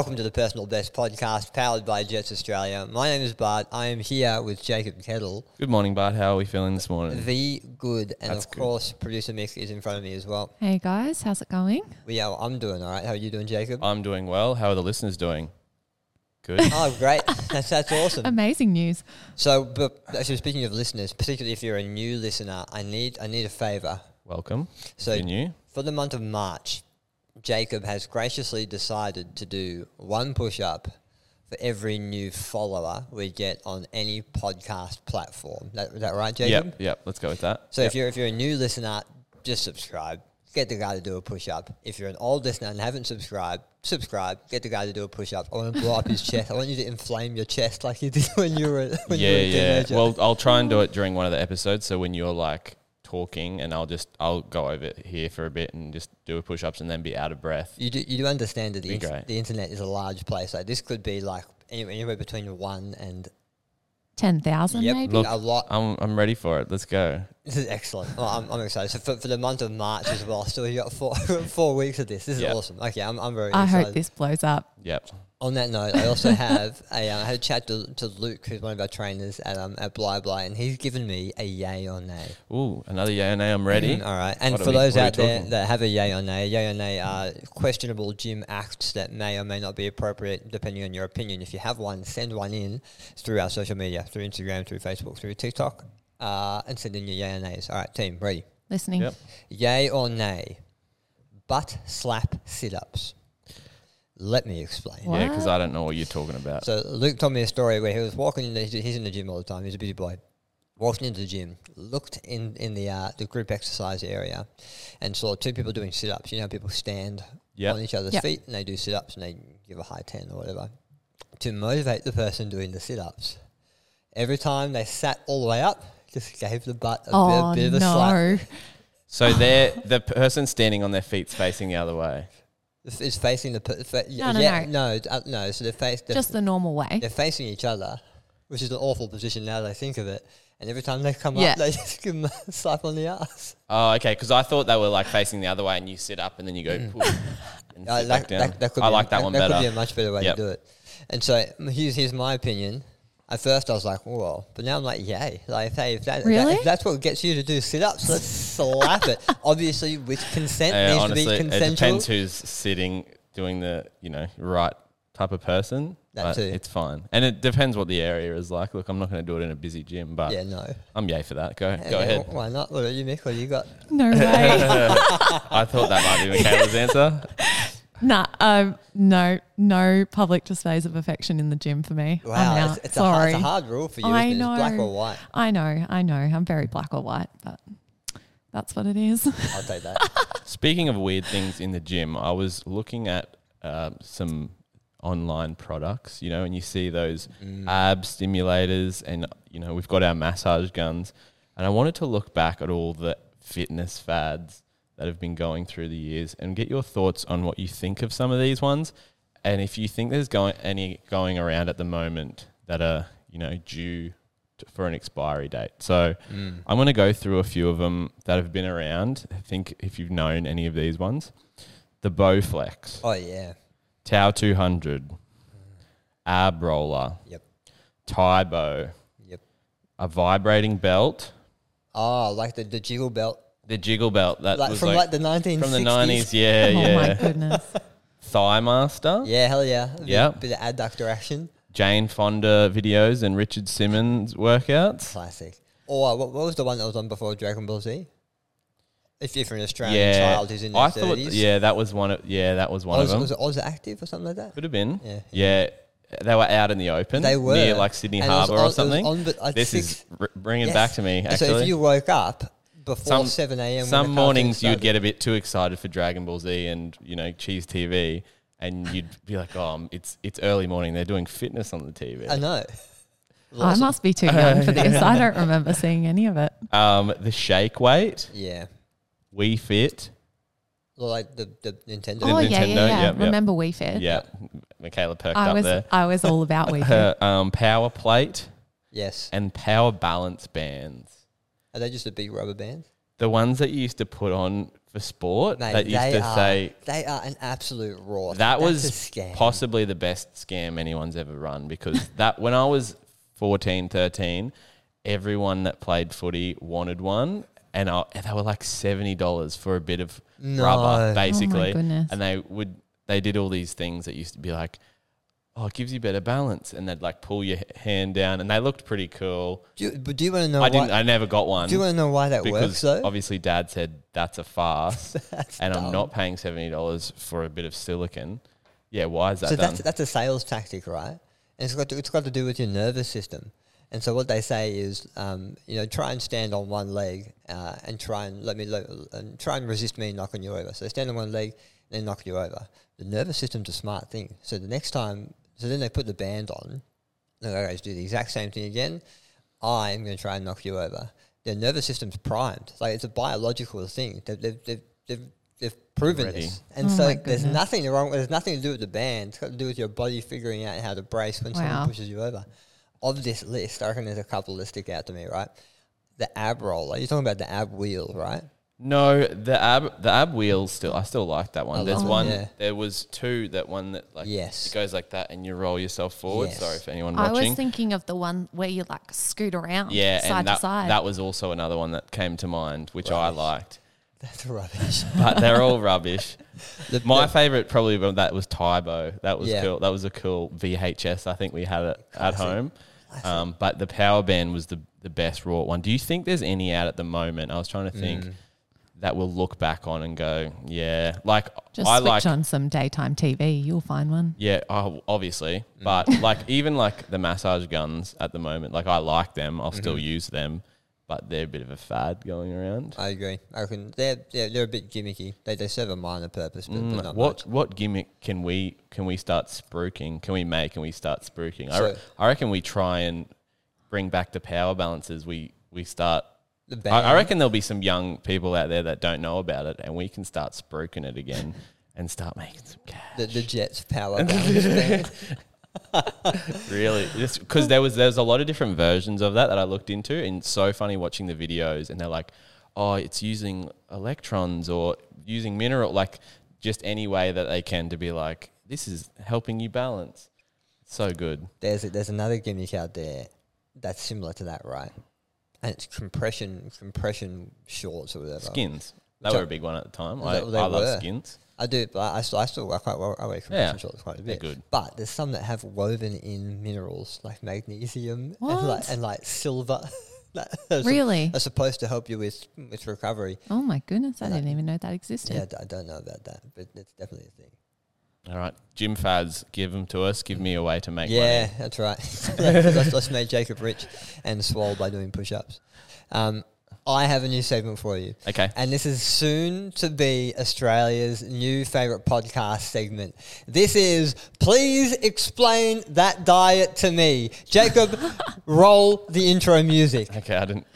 Welcome to the Personal Best podcast powered by Jetts Australia. My name is Bart. I am here with Jacob Kettle, Good morning, Bart. How are we feeling this morning? the good, and That's of good. course, producer Mick is in front of me as well. Hey guys, how's it going? We are, I'm doing all right. How are you doing, Jacob? I'm doing well. How are the listeners doing? Good. oh, great. That's, that's awesome. Amazing news. So, but actually, speaking of listeners, particularly if you're a new listener, I need I need a favor. Welcome. So, You're new. for the month of March, Jacob has graciously decided to do one push up for every new follower we get on any podcast platform. That, is that right, Jacob? Yep. Yep. Let's go with that. So Yep. if you're if you're a new listener, just subscribe. Get the guy to do a push up. If you're an old listener and haven't subscribed, subscribe. Get the guy to do a push up. I want to blow up his chest. I want you to inflame your chest like you did when you were when yeah, you were a yeah. teenager. Well, I'll try and do it during one of the episodes. So when you're like talking, and I'll just I'll go over here for a bit and just do a push ups and then be out of breath. You do, you do understand that the, Be the internet is a large place. Like this could be like anywhere, anywhere between one and 10,000 yep, maybe? Look, a lot. I'm I'm ready for it. Let's go. This is excellent. Well, I'm, I'm excited. So for, for the month of March as well, still you got four four weeks of this. This is Yep. awesome. Okay, I'm, I'm very I excited. hope this blows up. Yep. On that note, I also have a, uh, I had a chat to, to Luke, who's one of our trainers at um, at Bli Bli, and he's given me a yay or nay. Ooh, another yay or nay. I'm ready. Mm, all right. And What for we- those what are we out there talking? that have a yay or nay, yay or nay are questionable gym acts that may or may not be appropriate depending on your opinion. If you have one, send one in through our social media, through Instagram, through Facebook, through TikTok, uh, and send in your yay or nays. All right, team, ready? Listening. Yep. Yay or nay? Butt slap sit ups. Let me explain. What? Yeah, because I don't know what you're talking about. So Luke told me a story where he was walking in. The, he's in the gym all the time. He's a busy boy. Walked into the gym, looked in in the uh, the group exercise area, and saw two people doing sit ups. You know, how people stand Yep. on each other's Yep. feet and they do sit ups and they give a high ten or whatever. To motivate the person doing the sit ups, every time they sat all the way up, just gave the butt a Oh, bit, bit of a slap. no. So they're the person standing on their feet's facing the other way. It's facing the per- fa- No, no, yeah, no. no, uh, no. So they're face they're Just the normal way. they're facing each other, which is an awful position now that I think of it. And every time they come Yeah. up, they just give them a slap on the ass. Oh, okay. Because I thought they were like facing the other way, and you sit up and then you go poof and Uh, sit that, back down. that, that could I be like that one that better. could be a much better way Yep. to do it. And so mm, here's, here's my opinion. At first, I was like, "Whoa!" But now I'm like, "Yay!" Like, if, hey, if, that, if that- if that's what gets you to do sit-ups, let's slap it. Obviously, with consent, Uh, needs honestly, to be it depends who's sitting doing the you know right type of person. That but too. It's fine, and it depends what the area is like. Look, I'm not going to do it in a busy gym, but yeah, no. I'm yay for that. Go Yeah, go ahead. Why not? What about you, Mick? What you got? No way. I thought that might be Michaela's answer. nah, um, no, no public displays of affection in the gym for me. Wow, I'm it's, out. it's, a hard, it's a hard rule for you. I isn't it? It's black know. or white. I know, I know. I'm very black or white, but that's what it is. I'll take that. Speaking of weird things in the gym, I was looking at um, some online products, you know, and you see those Mm. ab stimulators, and you know, we've got our massage guns, and I wanted to look back at all the fitness fads that have been going through the years and get your thoughts on what you think of some of these ones, and if you think there's going any going around at the moment that are you know due to, for an expiry date. So. Mm. I'm going to go through a few of them that have been around. I think if you've known any of these ones, the Bowflex, Oh yeah. Tau 200, Ab Roller, Yep. Tae Bo, Yep. a vibrating belt, Oh, like the, the jiggle belt, the Jiggle belt that like was from like, like, the 1960s. from the 90s. Yeah, yeah. oh my yeah. goodness. Thigh Master, Yeah, hell yeah. A bit- Yep. Bit of adductor action. Jane Fonda videos, and Richard Simmons workouts. Classic. Or uh, what, what was the one that was on before Dragon Ball Z? If you're an Australian Yeah, child who's in their I thought. 30s. Yeah, that was one. Of, yeah, that was one Oz, of them. was it Oz Active or something like that? Could have been. Yeah. Yeah. They were out in the open. They were. near like Sydney And it was Harbour on- it or was something. on, but like this six- is r- bringing Yes. back to me. Actually, So if you woke up before Some- 7 a.m. some mornings cartoon you'd get a bit too excited for Dragon Ball Z and you know Cheez TV, and you'd be like, "Oh, um, it's it's early morning. They're doing fitness on the TV." I know. I must be too young for this. I don't remember seeing any of it. Um, the Shake Weight, Yeah. Wii Fit, Like the, the Nintendo. Oh, yeah, Nintendo, yeah, yeah. yep, yep. Remember Wii Fit? yeah, Michaela perked I up was, there. I was all about Wii Fit. um, Power Plate Yes. and Power Balance Bands. Are they just a big rubber band? The ones that you used to put on for sport Mate, that used they to are, say they are an absolute raw. that That's was a scam. possibly the best scam anyone's ever run because that when I was 14, 13, everyone that played footy wanted one. And, I, and they were like seventy dollars for a bit of No. rubber, Oh basically. goodness. and they would they did all these things that used to be like, oh, it gives you better balance, and they'd like pull your hand down, and they looked pretty cool. Do you, but do you want to know? I why, didn't. I never got one do you want to know why that works though? obviously Dad said that's a farce, That's and I'm not paying seventy dollars for a bit of silicon. Yeah, why is that so done? that's that's a sales tactic, right? And it's got to, it's got to do with your nervous system. And so what they say is, um, you know, try and stand on one leg uh, and try and let me lo- and try and resist me knocking you over. So stand on one leg and knock you over. The nervous system's a smart thing. So the next time, so then they put the band on. And they go, guys, do the exact same thing again. I'm going to try and knock you over. Their nervous system's primed. Like it's a biological thing. They've they've they've, they've, they've proven Ready. this. Oh and Oh so my there's nothing wrong. There's nothing to do with the band. It's got to do with your body figuring out how to brace when Wow. someone pushes you over. Of this list, I reckon there's a couple that stick out to me. Right, the ab roller. You're talking about the ab wheel, right? No, the ab the ab wheels still. I still like that one. I There's love it, one. yeah. There was two. That one that like Yes. it goes like that, and you roll yourself forward. Yes. Sorry for anyone I watching. was thinking of the one where you like scoot around yeah, side and that to side. that was also another one that came to mind, which I Rubbish. liked. That's rubbish. But they're all rubbish. The- My the- favorite probably of that was Tae Bo. That was Yeah. cool. That was a cool VHS. I think we had it at home. Um, but the power band was the the best raw one. Do you think there's any out at the moment? I was trying to think Mm. That we'll look back on and go, yeah, like Just I switch like on some daytime TV. You'll find one. Yeah, oh, obviously, Mm. but like even like the massage guns at the moment, like I like them. I'll Mm-hmm. still use them, but they're a bit of a fad going around. I agree. I reckon they're, they're they're a bit gimmicky. They they serve a minor purpose, but, but Mm, not what much. what gimmick can we can we start spruiking? Can we make? Can we start spruiking? I, re- I reckon we try and bring back the power balances. We we start. The I, band. I reckon there'll be some young people out there that don't know about it, and we can start spruiking it again and start making some cash. the, the Jetts power balance band. Really, because there was there's a lot of different versions of that that I looked into, and it's so funny watching the videos, and they're like, oh, it's using electrons or using mineral, like just any way that they can to be like, this is helping you balance. So good. There's a, there's another gimmick out there that's similar to that, right? And it's compression compression shorts or whatever. Skins. They were a big one at the time. I, they I love skins. I do, but I still I still wear quite well. I wear compression Yeah, shorts quite a bit. they're bit. good. But there's some that have woven in minerals like magnesium and like and like silver. that are Really? are supposed to help you with with recovery. Oh my goodness! I Like- didn't even know that existed. Yeah, I d- I don't know about that, but it's definitely a thing. All right, gym fads, give them to us. Give me a way to make money. yeah, money. that's right. let's, let's make Jacob rich and swole by doing push-ups. Um, I have a new segment for you. Okay. And this is soon to be Australia's new favourite podcast segment. This is Please Explain That Diet to Me. Jacob, roll the intro music. Okay, I didn't.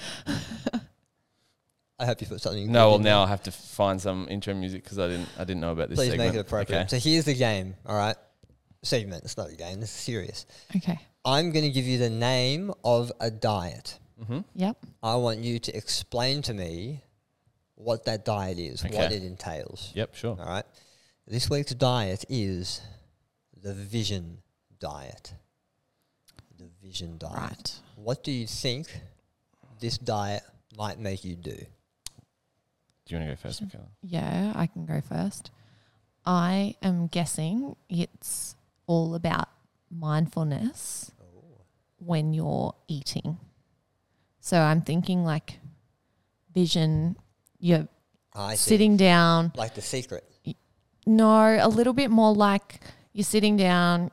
I hope you put something. No, well now there. I have to find some intro music because I didn't. I didn't know about this. Please segment. make it appropriate. Okay. So here's the game, all right? Segment. It's not a game. This is serious. Okay. I'm going to give you the name of a diet. Mm-hmm. Yep. I want you to explain to me what that diet is, what it entails. Yep. Sure. All right. This week's diet is the vision diet. The vision diet. Right. What do you think this diet might make you do? Do you want to go first, Michaela? Yeah, I can go first. I am guessing it's all about mindfulness when you're eating. So I'm thinking like vision, you're I see. sitting down. like the secret. No, a little bit more like you're sitting down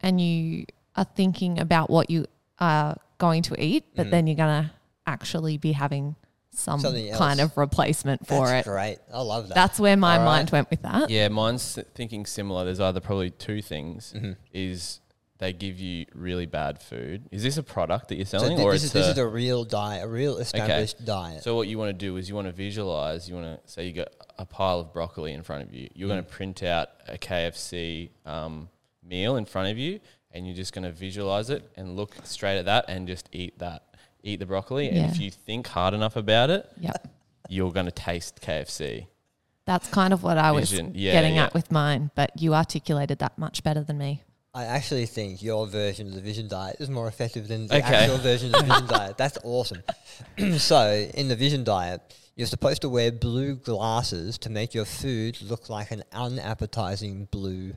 and you are thinking about what you are going to eat, but Mm. then you're going to actually be having some Something kind else. of replacement for it. That's it. great. I love that. That's where my All right. mind went with that. Yeah, mine's thinking similar. There's either probably two things. Mhm. Is they give you really bad food. Is this a product that you're so selling, thi- or this, it's is, this a, is a real diet, a real established diet. So what you want to do is you want to visualize. You want to say you got a pile of broccoli in front of you. You're Mm. going to print out a KFC um, meal in front of you, and you're just going to visualize it and look straight at that and just eat that. Eat the broccoli, and if you think hard enough about it, Yep. you're going to taste KFC. That's kind of what I was Vision. Yeah, getting yeah. at with mine, but you articulated that much better than me. I actually think your version of the vision diet is more effective than the Okay. actual version of the vision diet. That's awesome. so, in the vision diet, you're supposed to wear blue glasses to make your food look like an unappetizing blue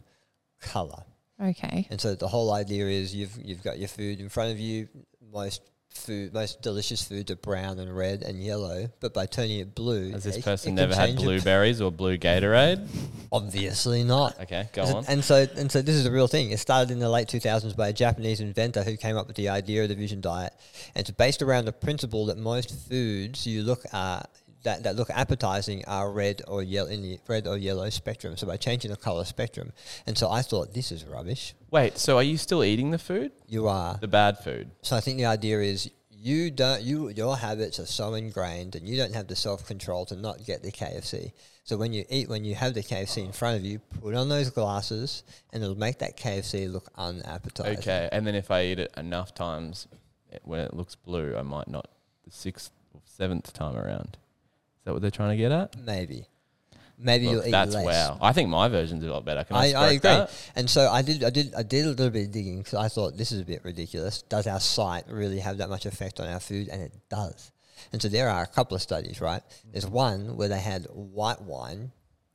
color. Okay. And so the whole idea is you've you've got your food in front of you. Most food, most delicious foods are brown and red and yellow, but by turning it blue, Has this it- person it never had blueberries or blue Gatorade? Obviously not. Okay, go And- on. And so, and so, this is a real thing. It started in the late 2000s by a Japanese inventor who came up with the idea of the vision diet, and it's based around the principle that most foods you look at that, that look appetizing are red or yellow in the red or yellow spectrum. So by changing the color spectrum, and so I thought this is rubbish. Wait, so are you still eating the food? You are. The bad food? So I think the idea is you don't you your habits are so ingrained and you don't have the self control to not get the KFC. So when you eat when you have the KFC in front of you, put on those glasses and it'll make that KFC look unappetizing. Okay, and then if I eat it enough times it- when it looks blue, I might not the sixth or seventh time around. Is that what they're trying to get at? Maybe. Maybe Look, you'll eat that's less. wow. I think my version's a lot better. Can I, I, I agree. that? And so I did I did I did a little bit of digging because I thought this is a bit ridiculous. Does our sight really have that much effect on our food? And it does. And so there are a couple of studies, right? There's one where they had white wine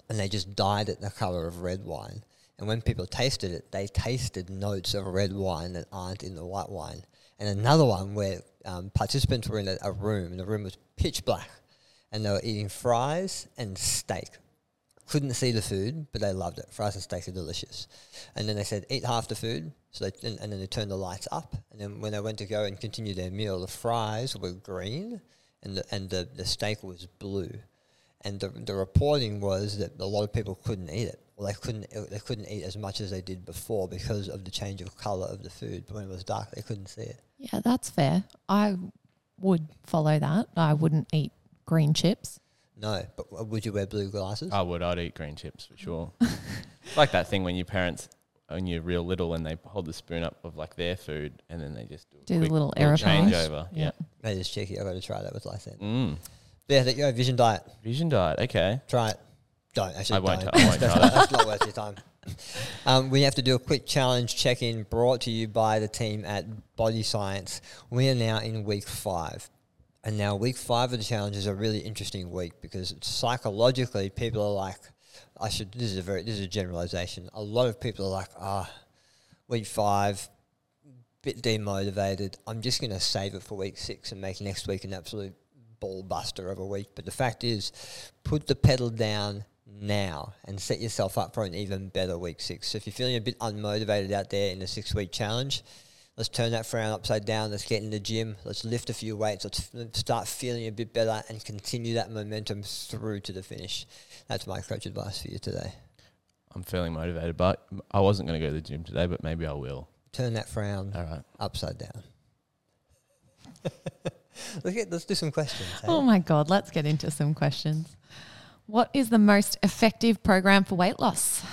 and they just dyed it the color of red wine. And when people tasted it, they tasted notes of red wine that aren't in the white wine. And another one where um, participants were in a, a room and the room was pitch black and they were eating fries and steak couldn't see the food, but they loved it. Fries and steaks are delicious. And then they said, eat half the food. So they, and, and then they turned the lights up. And then when they went to go and continue their meal, the fries were green and the, and the, the steak was blue. And the, the reporting was that a lot of people couldn't eat it. Well, they couldn't, they couldn't eat as much as they did before because of the change of color of the food. But when it was dark, they couldn't see it. Yeah, that's fair. I would follow that. I wouldn't eat green chips. No, but would you wear blue glasses? I would. I'd eat green chips for sure. It's like that thing when your parents, when you're real little, and they hold the spoon up of like their food, and then they just do, a Do the quick little error pass. changeover. Yeah. That is cheeky. I've got to try that with Lysan. Mm. Yeah, there you go. Vision diet. Vision diet. Okay. Try it. Don't actually. I won't Don't. try- I won't that's, try not, that's not worth your time. Um, we have to do a quick challenge check-in brought to you by the team at Body Science. We are now in week five, and now week five of the challenge is a really interesting week because psychologically people are like, I should. This is a very. This is a generalization. A lot of people are like, ah, week five, bit demotivated. I'm just going to save it for week six and make next week an absolute ball buster of a week. But the fact is, put the pedal down now and set yourself up for an even better week six. So if you're feeling a bit unmotivated out there in the six week challenge, let's turn that frown upside down. Let's get in the gym. Let's lift a few weights. Let's f- start feeling a bit better and continue that momentum through to the finish. That's my coach advice for you today. I'm feeling motivated, but I wasn't going to go to the gym today, but maybe I will. Turn that frown All right. upside down. Look at, let's do some questions. hey? Oh my God, let's get into some questions. What is the most effective program for weight loss?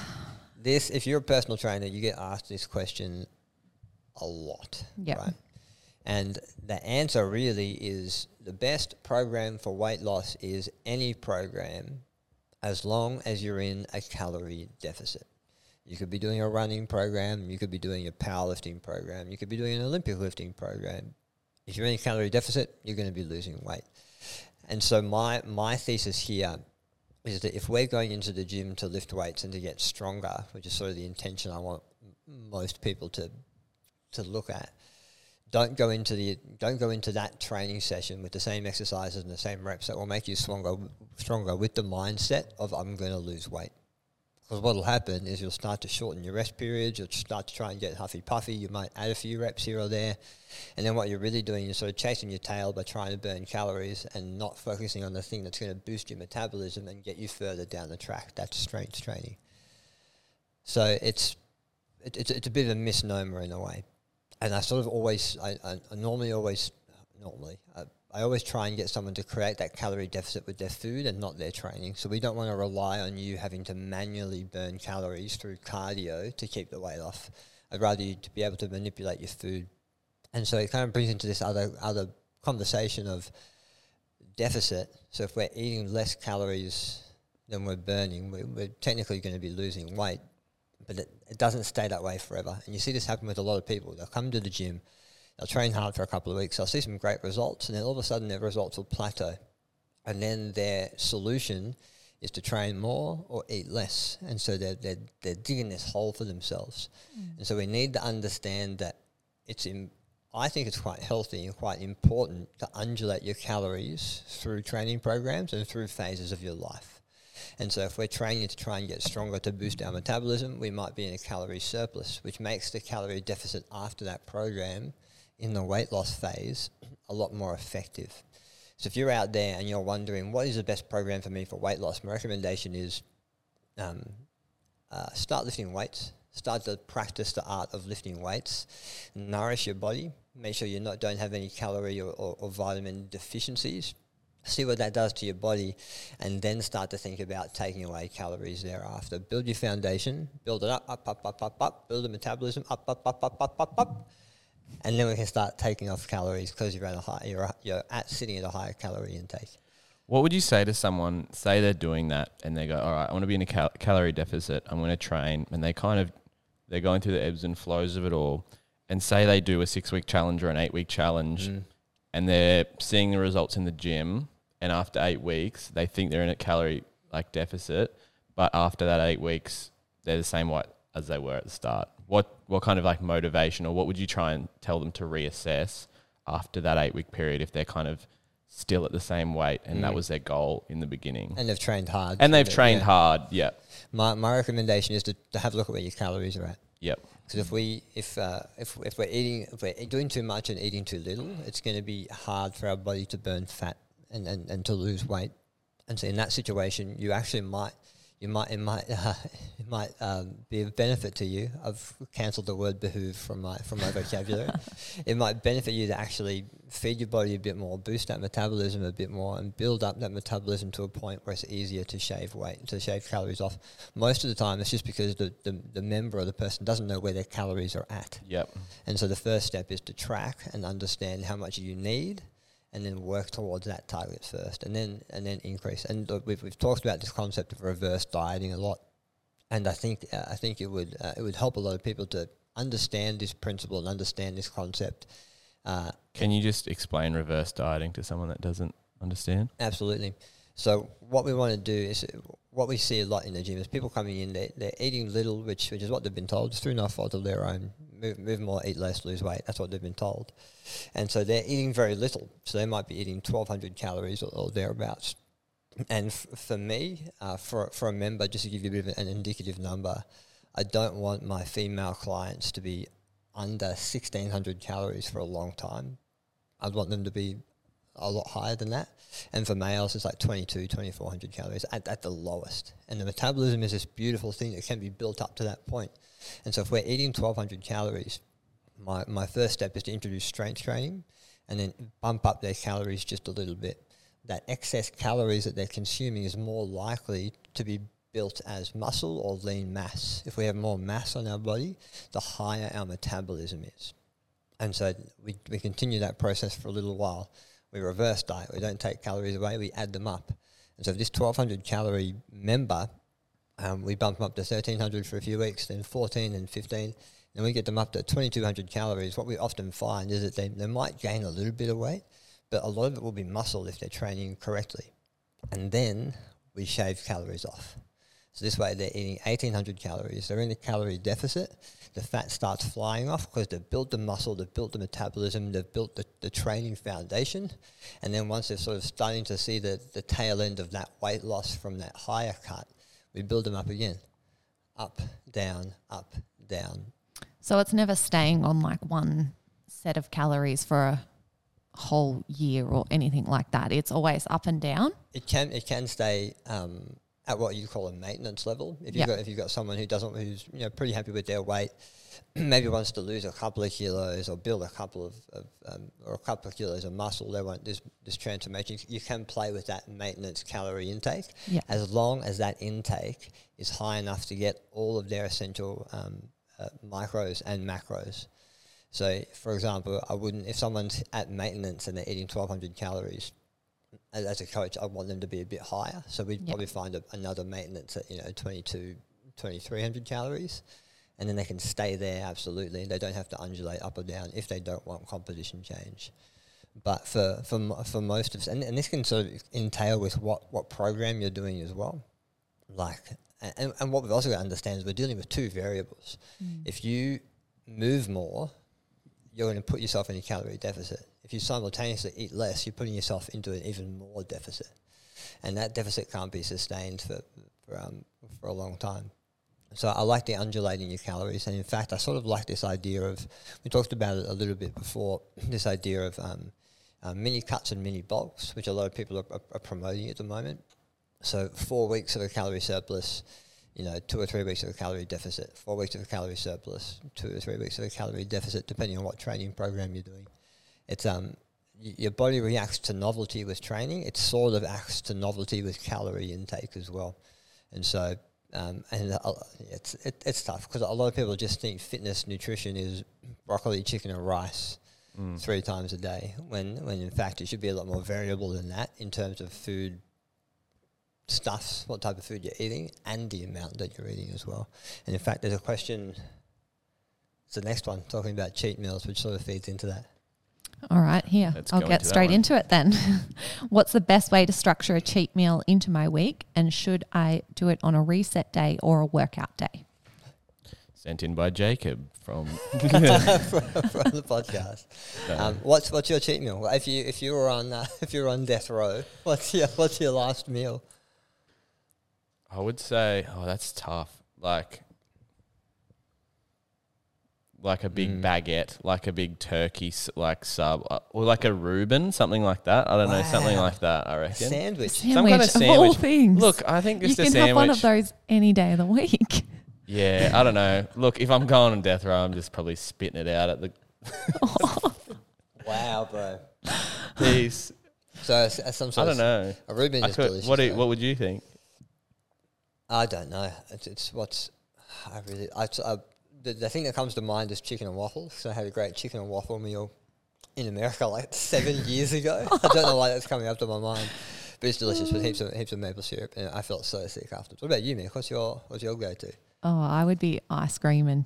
This, if you're a personal trainer, you get asked this question a lot. Yep. Right? And the answer really is the best program for weight loss is any program as long as you're in a calorie deficit. You could be doing a running program, you could be doing a powerlifting program, you could be doing an Olympic lifting program. If you're in a calorie deficit, you're going to be losing weight. And so my my thesis here is that if we're going into the gym to lift weights and to get stronger, which is sort of the intention I want most people to to look at, don't go into the don't go into that training session with the same exercises and the same reps that will make you stronger stronger with the mindset of I'm going to lose weight. Because what will happen is you'll start to shorten your rest periods. You'll start to try and get huffy puffy. You might add a few reps here or there, and then what you're really doing is sort of chasing your tail by trying to burn calories and not focusing on the thing that's going to boost your metabolism and get you further down the track. That's strength training. So it's it, it's it's a bit of a misnomer in a way, and I sort of always I, I, I normally always normally I, I always try and get someone to create that calorie deficit with their food and not their training. So we don't want to rely on you having to manually burn calories through cardio to keep the weight off. I'd rather you to be able to manipulate your food, and so it kind of brings into this other other conversation of deficit. So if we're eating less calories than we're burning, we, we're technically going to be losing weight, but it, it doesn't stay that way forever. And you see this happen with a lot of people. They'll come to the gym, they'll train hard for a couple of weeks, they'll see some great results, and then all of a sudden their results will plateau. And then their solution is to train more or eat less. And so they're, they're, they're digging this hole for themselves. Mm. And so we need to understand that it's in, I think it's quite healthy and quite important to undulate your calories through training programs and through phases of your life. And so if we're training to try and get stronger to boost our metabolism, we might be in a calorie surplus, which makes the calorie deficit after that program in the weight loss phase a lot more effective. So if you're out there and you're wondering what is the best program for me for weight loss, my recommendation is um, uh, start lifting weights. Start to practice the art of lifting weights. Nourish your body. Make sure you don't have any calorie or, or, or vitamin deficiencies. See what that does to your body, and then start to think about taking away calories thereafter. Build your foundation. Build it up, up, up, up, up, up. Build the metabolism up, up, up, up, up, up, up and then we can start taking off calories because you're at a high, you're you're at sitting at a higher calorie intake. What would you say to someone? Say they're doing that and they go, "All right, I want to be in a cal- calorie deficit. I'm going to train," and they kind of they're going through the ebbs and flows of it all. And say they do a six week challenge or an eight week challenge, Mm. and they're seeing the results in the gym, and after eight weeks, they think they're in a calorie like deficit, but after that eight weeks, they're the same weight as they were at the start. What what kind of like motivation, or what would you try and tell them to reassess after that eight week period if they're kind of still at the same weight and that Mm. was their goal in the beginning? And they've trained hard. And they've Yeah. trained hard. Yeah. My, my recommendation is to, to have a look at where your calories are at. Yep. Because if we if uh, if if we're eating if we're doing too much and eating too little, it's going to be hard for our body to burn fat and, and, and to lose weight. And so in that situation, you actually might you might it might uh, it might um, be of benefit to you. I've cancelled the word behoove from my from my vocabulary. it might benefit you to actually feed your body a bit more, boost that metabolism a bit more, and build up that metabolism to a point where it's easier to shave weight, to shave calories off. Most of the time, it's just because the, the, the member or the person doesn't know where their calories are at. Yep. And so the first step is to track and understand how much you need, and then work towards that target first, and then and then increase. And look, we've we've talked about this concept of reverse dieting a lot, and I think uh, I think it would uh, it would help a lot of people to understand this principle and understand this concept. Uh, Can you just explain reverse dieting to someone that doesn't understand? Absolutely. So what we want to do is what we see a lot in the gym is people coming in, they they're eating little, which which is what they've been told, it's through no fault of their own. Move, move more, eat less, lose weight. That's what they've been told, and so they're eating very little. So they might be eating twelve hundred calories or, or thereabouts. And f- for me, uh, for for a member, just to give you a bit of an indicative number, I don't want my female clients to be under sixteen hundred calories for a long time. I'd want them to be a lot higher than that. And for males, it's like 22, 2400 calories at, at the lowest. And the metabolism is this beautiful thing that can be built up to that point. And so if we're eating 1200 calories, my, my first step is to introduce strength training and then bump up their calories just a little bit. That excess calories that they're consuming is more likely to be built as muscle or lean mass. If we have more mass on our body, the higher our metabolism is. And so we, we continue that process for a little while. We reverse diet. We don't take calories away. We add them up. And so this 1200 calorie member, um, we bump them up to 1300 for a few weeks, then 14 and 15. Then we get them up to 2200 calories. What we often find is that they, they might gain a little bit of weight, but a lot of it will be muscle if they're training correctly. And then we shave calories off. So this way they're eating 1800 calories. They're in a calorie deficit. The fat starts flying off because they've built the muscle, they've built the metabolism, they've built the, the training foundation. And then once they're sort of starting to see the, the tail end of that weight loss from that higher cut, we build them up again. Up, down, up, down. So it's never staying on like one set of calories for a whole year or anything like that. It's always up and down. It can it can stay um, at what you call a maintenance level. If you've Yeah. got if you've got someone who doesn't who's you know pretty happy with their weight, maybe wants to lose a couple of kilos or build a couple of, of um, or a couple of kilos of muscle, they want this this transformation. You can play with that maintenance calorie intake Yeah. as long as that intake is high enough to get all of their essential um, uh, micros and macros. So, for example, I wouldn't if someone's at maintenance and they're eating twelve hundred calories as, a coach, I want them to be a bit higher. So we'd Yep. probably find a, another maintenance at you know 22, 2300 calories, and then they can stay there. Absolutely, they don't have to undulate up or down if they don't want composition change. But for for for most of us, and, and this can sort of entail with what what program you're doing as well. Like, and, and what we've also got to understand is we're dealing with two variables. Mm. If you move more, you're going to put yourself in a calorie deficit. If you simultaneously eat less, you're putting yourself into an even more deficit, and that deficit can't be sustained for for, um, for a long time. So I like the undulating your calories, and in fact, I sort of like this idea of we talked about it a little bit before. This idea of um, uh, mini cuts and mini bulks, which a lot of people are, are, are promoting at the moment. So four weeks of a calorie surplus, you know, two or three weeks of a calorie deficit, four weeks of a calorie surplus, two or three weeks of a calorie deficit, depending on what training program you're doing. It's um, y- your body reacts to novelty with training. It sort of acts to novelty with calorie intake as well, and so um, and uh, it's it, it's tough because a lot of people just think fitness nutrition is broccoli, chicken, and rice Mm. three times a day. When when in fact it should be a lot more variable than that in terms of food stuffs, what type of food you're eating, and the amount that you're eating as well. And in fact, there's a question. It's the next one talking about cheat meals, which sort of feeds into that. All right, here. Let's I'll get into straight into it then. What's the best way to structure a cheat meal into my week? And should I do it on a reset day or a workout day? Sent in by Jacob from. from the podcast. No. Um, what's what's your cheat meal? If you if you were on uh, if you were on death row, what's your what's your last meal? I would say, oh, that's tough. Like, like a big Mm. baguette, like a big turkey, s- like sub, uh, or like a Reuben, something like that. I don't know, something Wow. like that. I A reckon. sandwich. Some kind of Of all sandwich. things. Look, I think you just can a sandwich. have one of those any day of the week. Yeah, I don't know. Look, if I'm going on death row, I'm just probably spitting it out at the Wow, bro. piece. So as, as some I don't of know. a Reuben I is could, delicious. what, do you, though. what would you think? I don't know. It's, it's what's I really I, I the, the thing that comes to mind is chicken and waffles. So I had a great chicken and waffle meal in America like seven years ago. I don't know why that's coming up to my mind, but it's delicious with heaps of heaps of maple syrup, and I felt so sick afterwards. What about you, Mick? What's your what's your go to? Oh, I would be ice cream and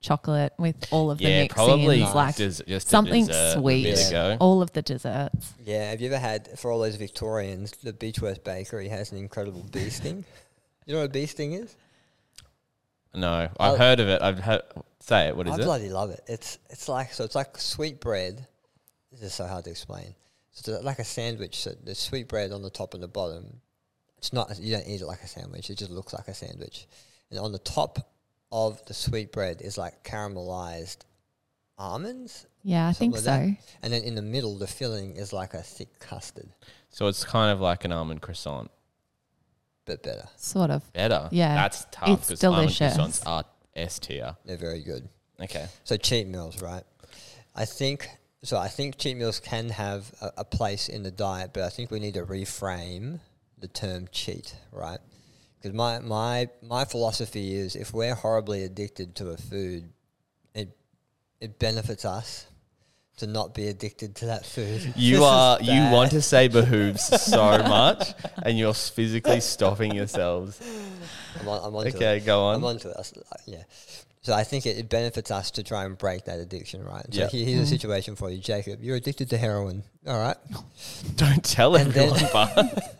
chocolate with all of the Yeah, mix probably ins, like des- just something dessert sweet. Yeah. all of the desserts. Yeah, have you ever had for all those Victorians? The Beechworth Bakery has an incredible bee sting. You know what a bee sting is? No, I'll- I've heard of it. I've heard. Say it. What is I it? bloody love it. It's it's like so it's like sweet bread. This is so hard to explain. So it's like a sandwich. So there's sweet bread on the top and the bottom. It's not you don't eat it like a sandwich. It just looks like a sandwich. And on the top of the sweet bread is like caramelized almonds, Yeah, I think like so. and then in the middle the filling is like a thick custard, So it's kind of like an almond croissant. But better. Sort of. Better. Yeah, That's tough it's because almond delicious. croissants are S tier. They're very good. Okay. So cheat meals, right? I think so. I think cheat meals can have a, a place in the diet, but I think we need to reframe the term cheat, right? Because my my my philosophy is if we're horribly addicted to a food, it it benefits us to not be addicted to that food. You are you want to say behooves so much, and you're physically stopping yourselves. I'm on, I'm onto Okay, it. go on. I'm on. onto it. I- uh, yeah. So I think it, it benefits us to try and break that addiction, right? So Yeah. here- here's a mm-hmm. situation for you, Jacob. You're addicted to heroin. All right. Don't tell And then- everyone, but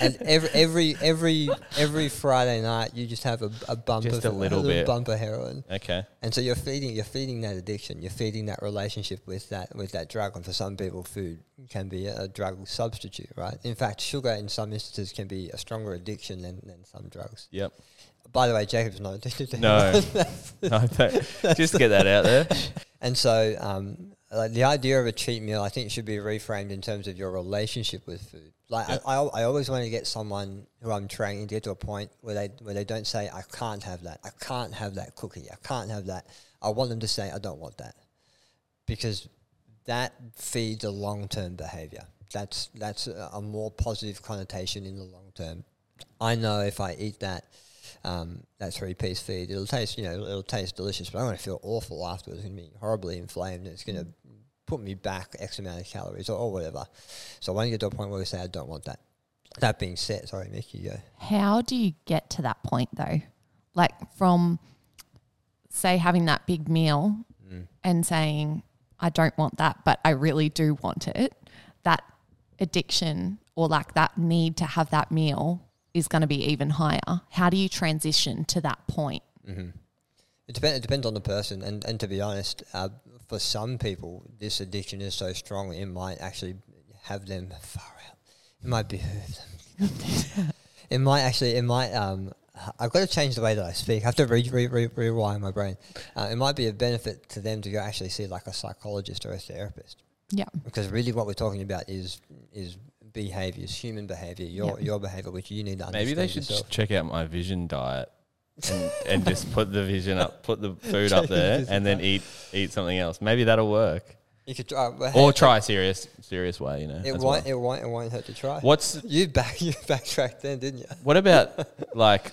and every every every every Friday night, you just have a, a bump Just of a little bit. bump of heroin, okay. and so you're feeding you're feeding that addiction. You're feeding that relationship with that with that drug. And for some people, food can be a, drug substitute, right? In fact, sugar in some instances can be a stronger addiction than, than some drugs. Yep. By the way, Jacob's not addicted to No. heroin. No, just get that out there. And so, um, like the idea of a cheat meal, I think, should be reframed in terms of your relationship with food. Like, Yeah. I, I, I always want to get someone who I'm training to get to a point where they where they don't say, "I can't have that. I can't have that cookie. I can't have that." I want them to say, "I don't want that," because that feeds a long term behavior. That's that's a, a more positive connotation in the long term. I know if I eat that um, that three piece feed, it'll taste you know it'll taste delicious, but I'm going to feel awful afterwards. It's going to be horribly inflamed. and It's going to put me back X amount of calories or, or whatever. So I want to get to a point where we say, I don't want that. That being said, sorry, Mick, you go. How do you get to that point though? Like from say having that big meal Mm. and saying I don't want that, but I really do want it. That addiction or like that need to have that meal is going to be even higher. How do you transition to that point? It, depend, it depends on the person, and, and to be honest, uh, for some people, this addiction is so strong it might actually have them far out. It might behoove them. it might actually, it might. Um, I've got to change the way that I speak. I have to re- re- re- rewire my brain. Uh, it might be a benefit to them to go actually see like a psychologist or a therapist, Yeah. because really what we're talking about is is behaviors, human behavior, your Yeah. your behavior, which you need to understand. Maybe they should yourself. check out my vision diet and, and just put the vision up, put the food up there, and then eat eat something else. Maybe that'll work. You could try, Or hey, try serious serious way. You know. It won't. well. It won't. It won't hurt to try. What's You back. You backtracked then, didn't you? what about like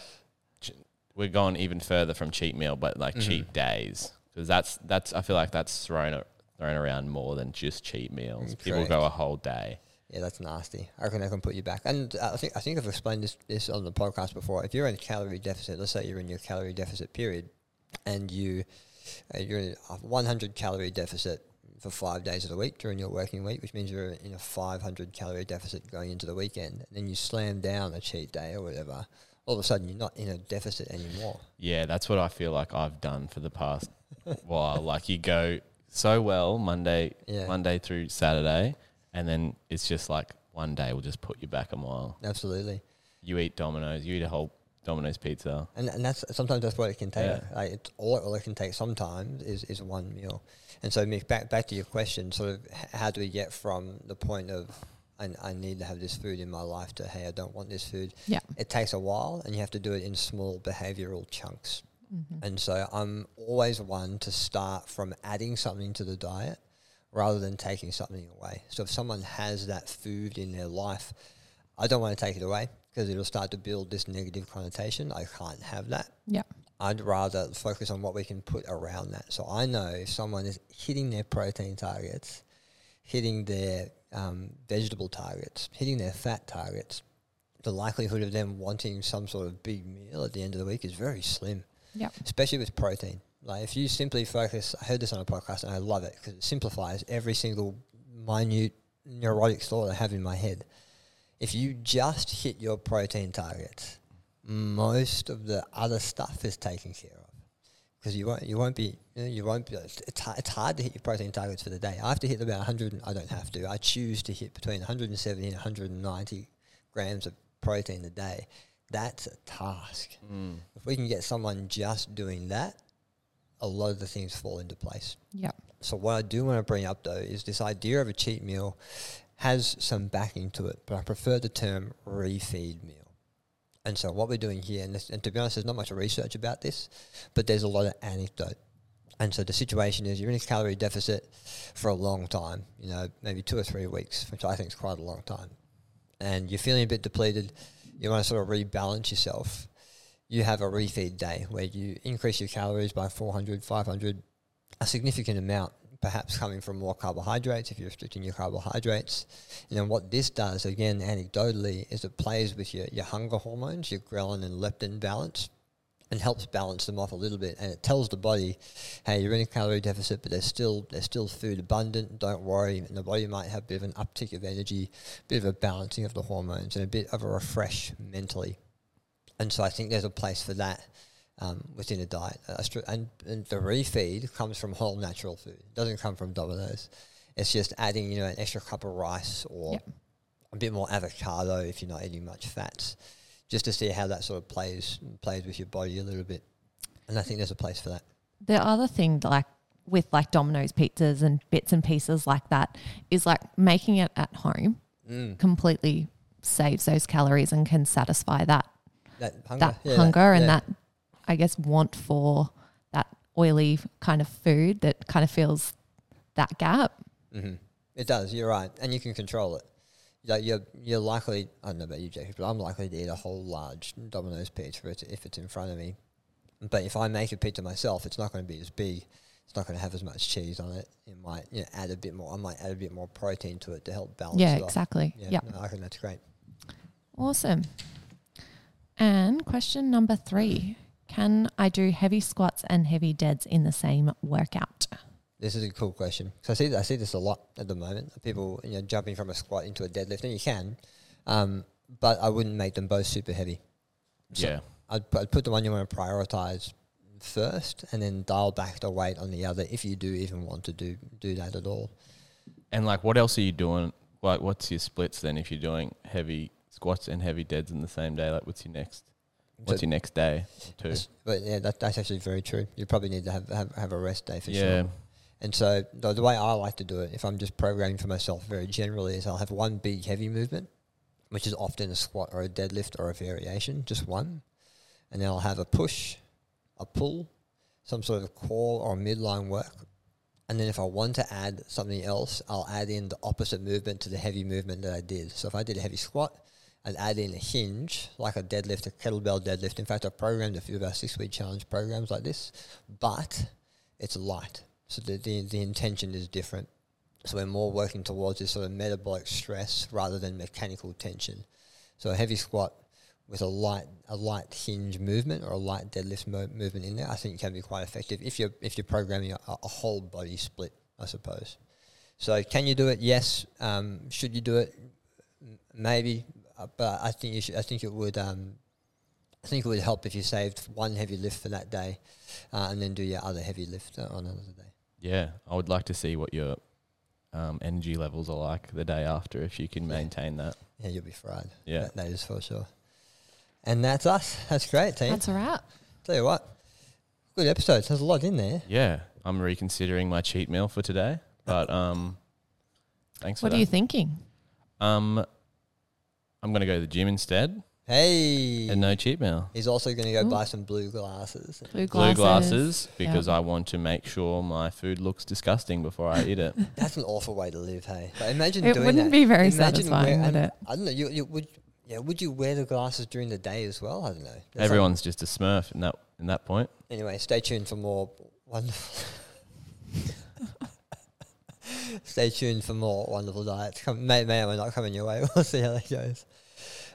we're going even further from cheat meal, but like Mm-hmm. cheat days because that's that's I feel like that's thrown thrown around more than just cheat meals. People go a whole day. Yeah, that's nasty. I reckon I can put you back. And uh, I think I think I've explained this this on the podcast before. If you're in a calorie deficit, let's say you're in your calorie deficit period, and you uh, you're in a 100 calorie deficit for five days of the week during your working week, which means you're in a 500 calorie deficit going into the weekend. And then you slam down a cheat day or whatever. All of a sudden, you're not in a deficit anymore. Yeah, that's what I feel like I've done for the past while. Like you go so well Monday, Yeah. Monday through Saturday, and then it's just like one day will just put you back a mile. Absolutely. You eat Domino's, you eat a whole Domino's pizza. And, and that's sometimes that's what it can take. Yeah. Like it's all, all it can take sometimes is, is one meal. And so, Mick, back back to your question, sort of, how do we get from the point of I, I need to have this food in my life to hey, I don't want this food. Yeah. It takes a while, and you have to do it in small behavioral chunks. Mm-hmm. And so, I'm always one to start from adding something to the diet rather than taking something away. So, if someone has that food in their life, I don't want to take it away because it'll start to build this negative connotation. I can't have that. Yeah. I'd rather focus on what we can put around that. So I know if someone is hitting their protein targets, hitting their um, vegetable targets, hitting their fat targets, the likelihood of them wanting some sort of big meal at the end of the week is very slim, Yeah. especially with protein. Like if you simply focus, I heard this on a podcast and I love it because it simplifies every single minute neurotic thought I have in my head. If you just hit your protein targets, most of the other stuff is taken care of because you won't you won't be you, know, you won't be it's, it's hard- it's hard to hit your protein targets for the day. I have to hit about 100 and- I don't have to. I choose to hit between 170 and 190 grams of protein a day. That's a task. Mm. If we can get someone just doing that, a lot of the things fall into place. Yeah. So what I do want to bring up though is this idea of a cheat meal has some backing to it, but I prefer the term refeed meal. And so what we're doing here, and, this, and to be honest, there's not much research about this, but there's a lot of anecdote. And so the situation is you're in a calorie deficit for a long time, you know, maybe two or three weeks, which I think is quite a long time. And you're feeling a bit depleted. You want to sort of rebalance yourself. You have a refeed day where you increase your calories by 400, 500, a significant amount, perhaps coming from more carbohydrates if you're restricting your carbohydrates. And then what this does, again, anecdotally, is it plays with your, your hunger hormones, your ghrelin and leptin balance, and helps balance them off a little bit. And it tells the body, hey, you're in a calorie deficit, but there's still there's still food abundant. Don't worry. And the body might have a bit of an uptick of energy, a bit of a balancing of the hormones, and a bit of a refresh mentally. And so I think there's a place for that um, within a diet. And, and the refeed comes from whole natural food. It doesn't come from Domino's. It's just adding, you know, an extra cup of rice or Yep. a bit more avocado if you're not eating much fats, just to see how that sort of plays plays with your body a little bit. And I think there's a place for that. The other thing, like with like Domino's pizzas and bits and pieces like that, is like making it at home Mm. completely saves those calories and can satisfy that That hunger, that yeah, hunger and yeah. that I guess want for that oily kind of food that kind of fills that gap. hmm It does. You're right, and you can control it. Like you're you're likely. I don't know about you, Jacob, but I'm likely to eat a whole large Domino's pizza if it's, if it's in front of me. But if I make a pizza myself, it's not going to be as big. it's not going to have as much cheese on it. It might you know, add a bit more. I might add a bit more protein to it to help balance. Yeah, it off. exactly. Yeah, Yeah. no, I think that's great. Awesome. And question number three Can I do heavy squats and heavy deads in the same workout? This is a cool question. So I see I see this a lot at the moment. People you know jumping from a squat into a deadlift, and you can, um, but I wouldn't make them both super heavy. So yeah. I'd, I'd put the one you want to prioritize first, and then dial back the weight on the other if you do even want to do do that at all. And like, what else are you doing? Like, what's your splits then if you're doing heavy squats and heavy deads in the same day? Like, what's your next? What's So- your next day? Two. But yeah, that, that's actually very true. You probably need to have have, have a rest day for yeah. sure. And so the, the way I like to do it, if I'm just programming for myself very generally, is I'll have one big heavy movement, which is often a squat or a deadlift or a variation, just one. And then I'll have a push, a pull, some sort of core or midline work. And then if I want to add something else, I'll add in the opposite movement to the heavy movement that I did. So if I did a heavy squat, I'd add in a hinge, like a deadlift, a kettlebell deadlift. In fact, I've programmed a few of our six week challenge programs like this, but it's light. So the, the, the intention is different. So we're more working towards this sort of metabolic stress rather than mechanical tension. So a heavy squat with a light a light hinge movement or a light deadlift mo- movement in there, I think can be quite effective if you're if you're programming a, a whole body split, I suppose. So can you do it? Yes. Um, should you do it? Maybe, but I think you should. I think it would. Um, I think it would help if you saved one heavy lift for that day, uh, and then do your other heavy lift uh, on another day. Yeah. I would like to see what your um, energy levels are like the day after if you can Yeah. maintain that. Yeah, you'll be fried. Yeah. that, that is for sure. And that's us. That's great, team. That's a wrap. Tell you what, good episodes. There's a lot in there. Yeah. I'm reconsidering my cheat meal for today, but um, thanks What for are that. you thinking? um, I'm gonna go to the gym instead Hey, and no cheat meal. he's also going to go Ooh. buy some blue glasses. Blue Blue glasses. glasses because Yeah. I want to make sure my food looks disgusting before I eat it. That's an awful way to live. Hey, but imagine It doing wouldn't that. be very Imagine satisfying, would and it? I don't know. You, you would. Yeah, would you wear the glasses during the day as well? I don't know. That's like- Everyone's just a Smurf in that in that point. Anyway, stay tuned for more wonderful. stay tuned for more wonderful diets. Come, may, may or may not coming your way. We'll see how that goes.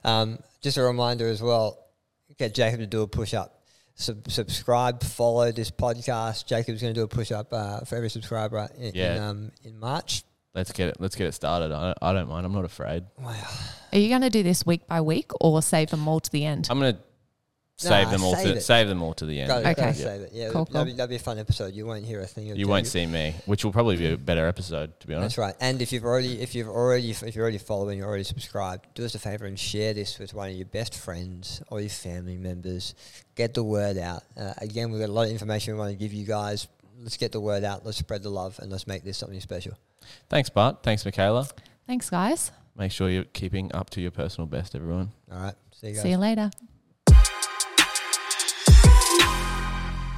Um, just a reminder as well get Jacob to do a push up. Sub- subscribe, follow this podcast. Jacob's going to do a push up uh, for every subscriber in, in, um, in March. Let's get it. Let's get it started. I don't, I don't mind. I'm not afraid. Wow. Are you going to do this week by week or save them all to the end? I'm gonna save Nah, them all. save to, it. save them all to the end. Go, Okay. go save it. Yeah, Cool, that'd, cool. Be, that'd be a fun episode. You won't hear a thing. You won't Jacob. see me, which will probably be a better episode, to be honest. That's right. And if you've already, if you've already, if you're already following, you're already subscribed, do us a favor and share this with one of your best friends or your family members. Get the word out. Uh, again, we've got a lot of information we want to give you guys. Let's get the word out. Let's spread the love and let's make this something special. Thanks, Bart. Thanks, Michaela. Thanks, guys. Make sure you're keeping up to your personal best, everyone. All right. See you guys. See you later.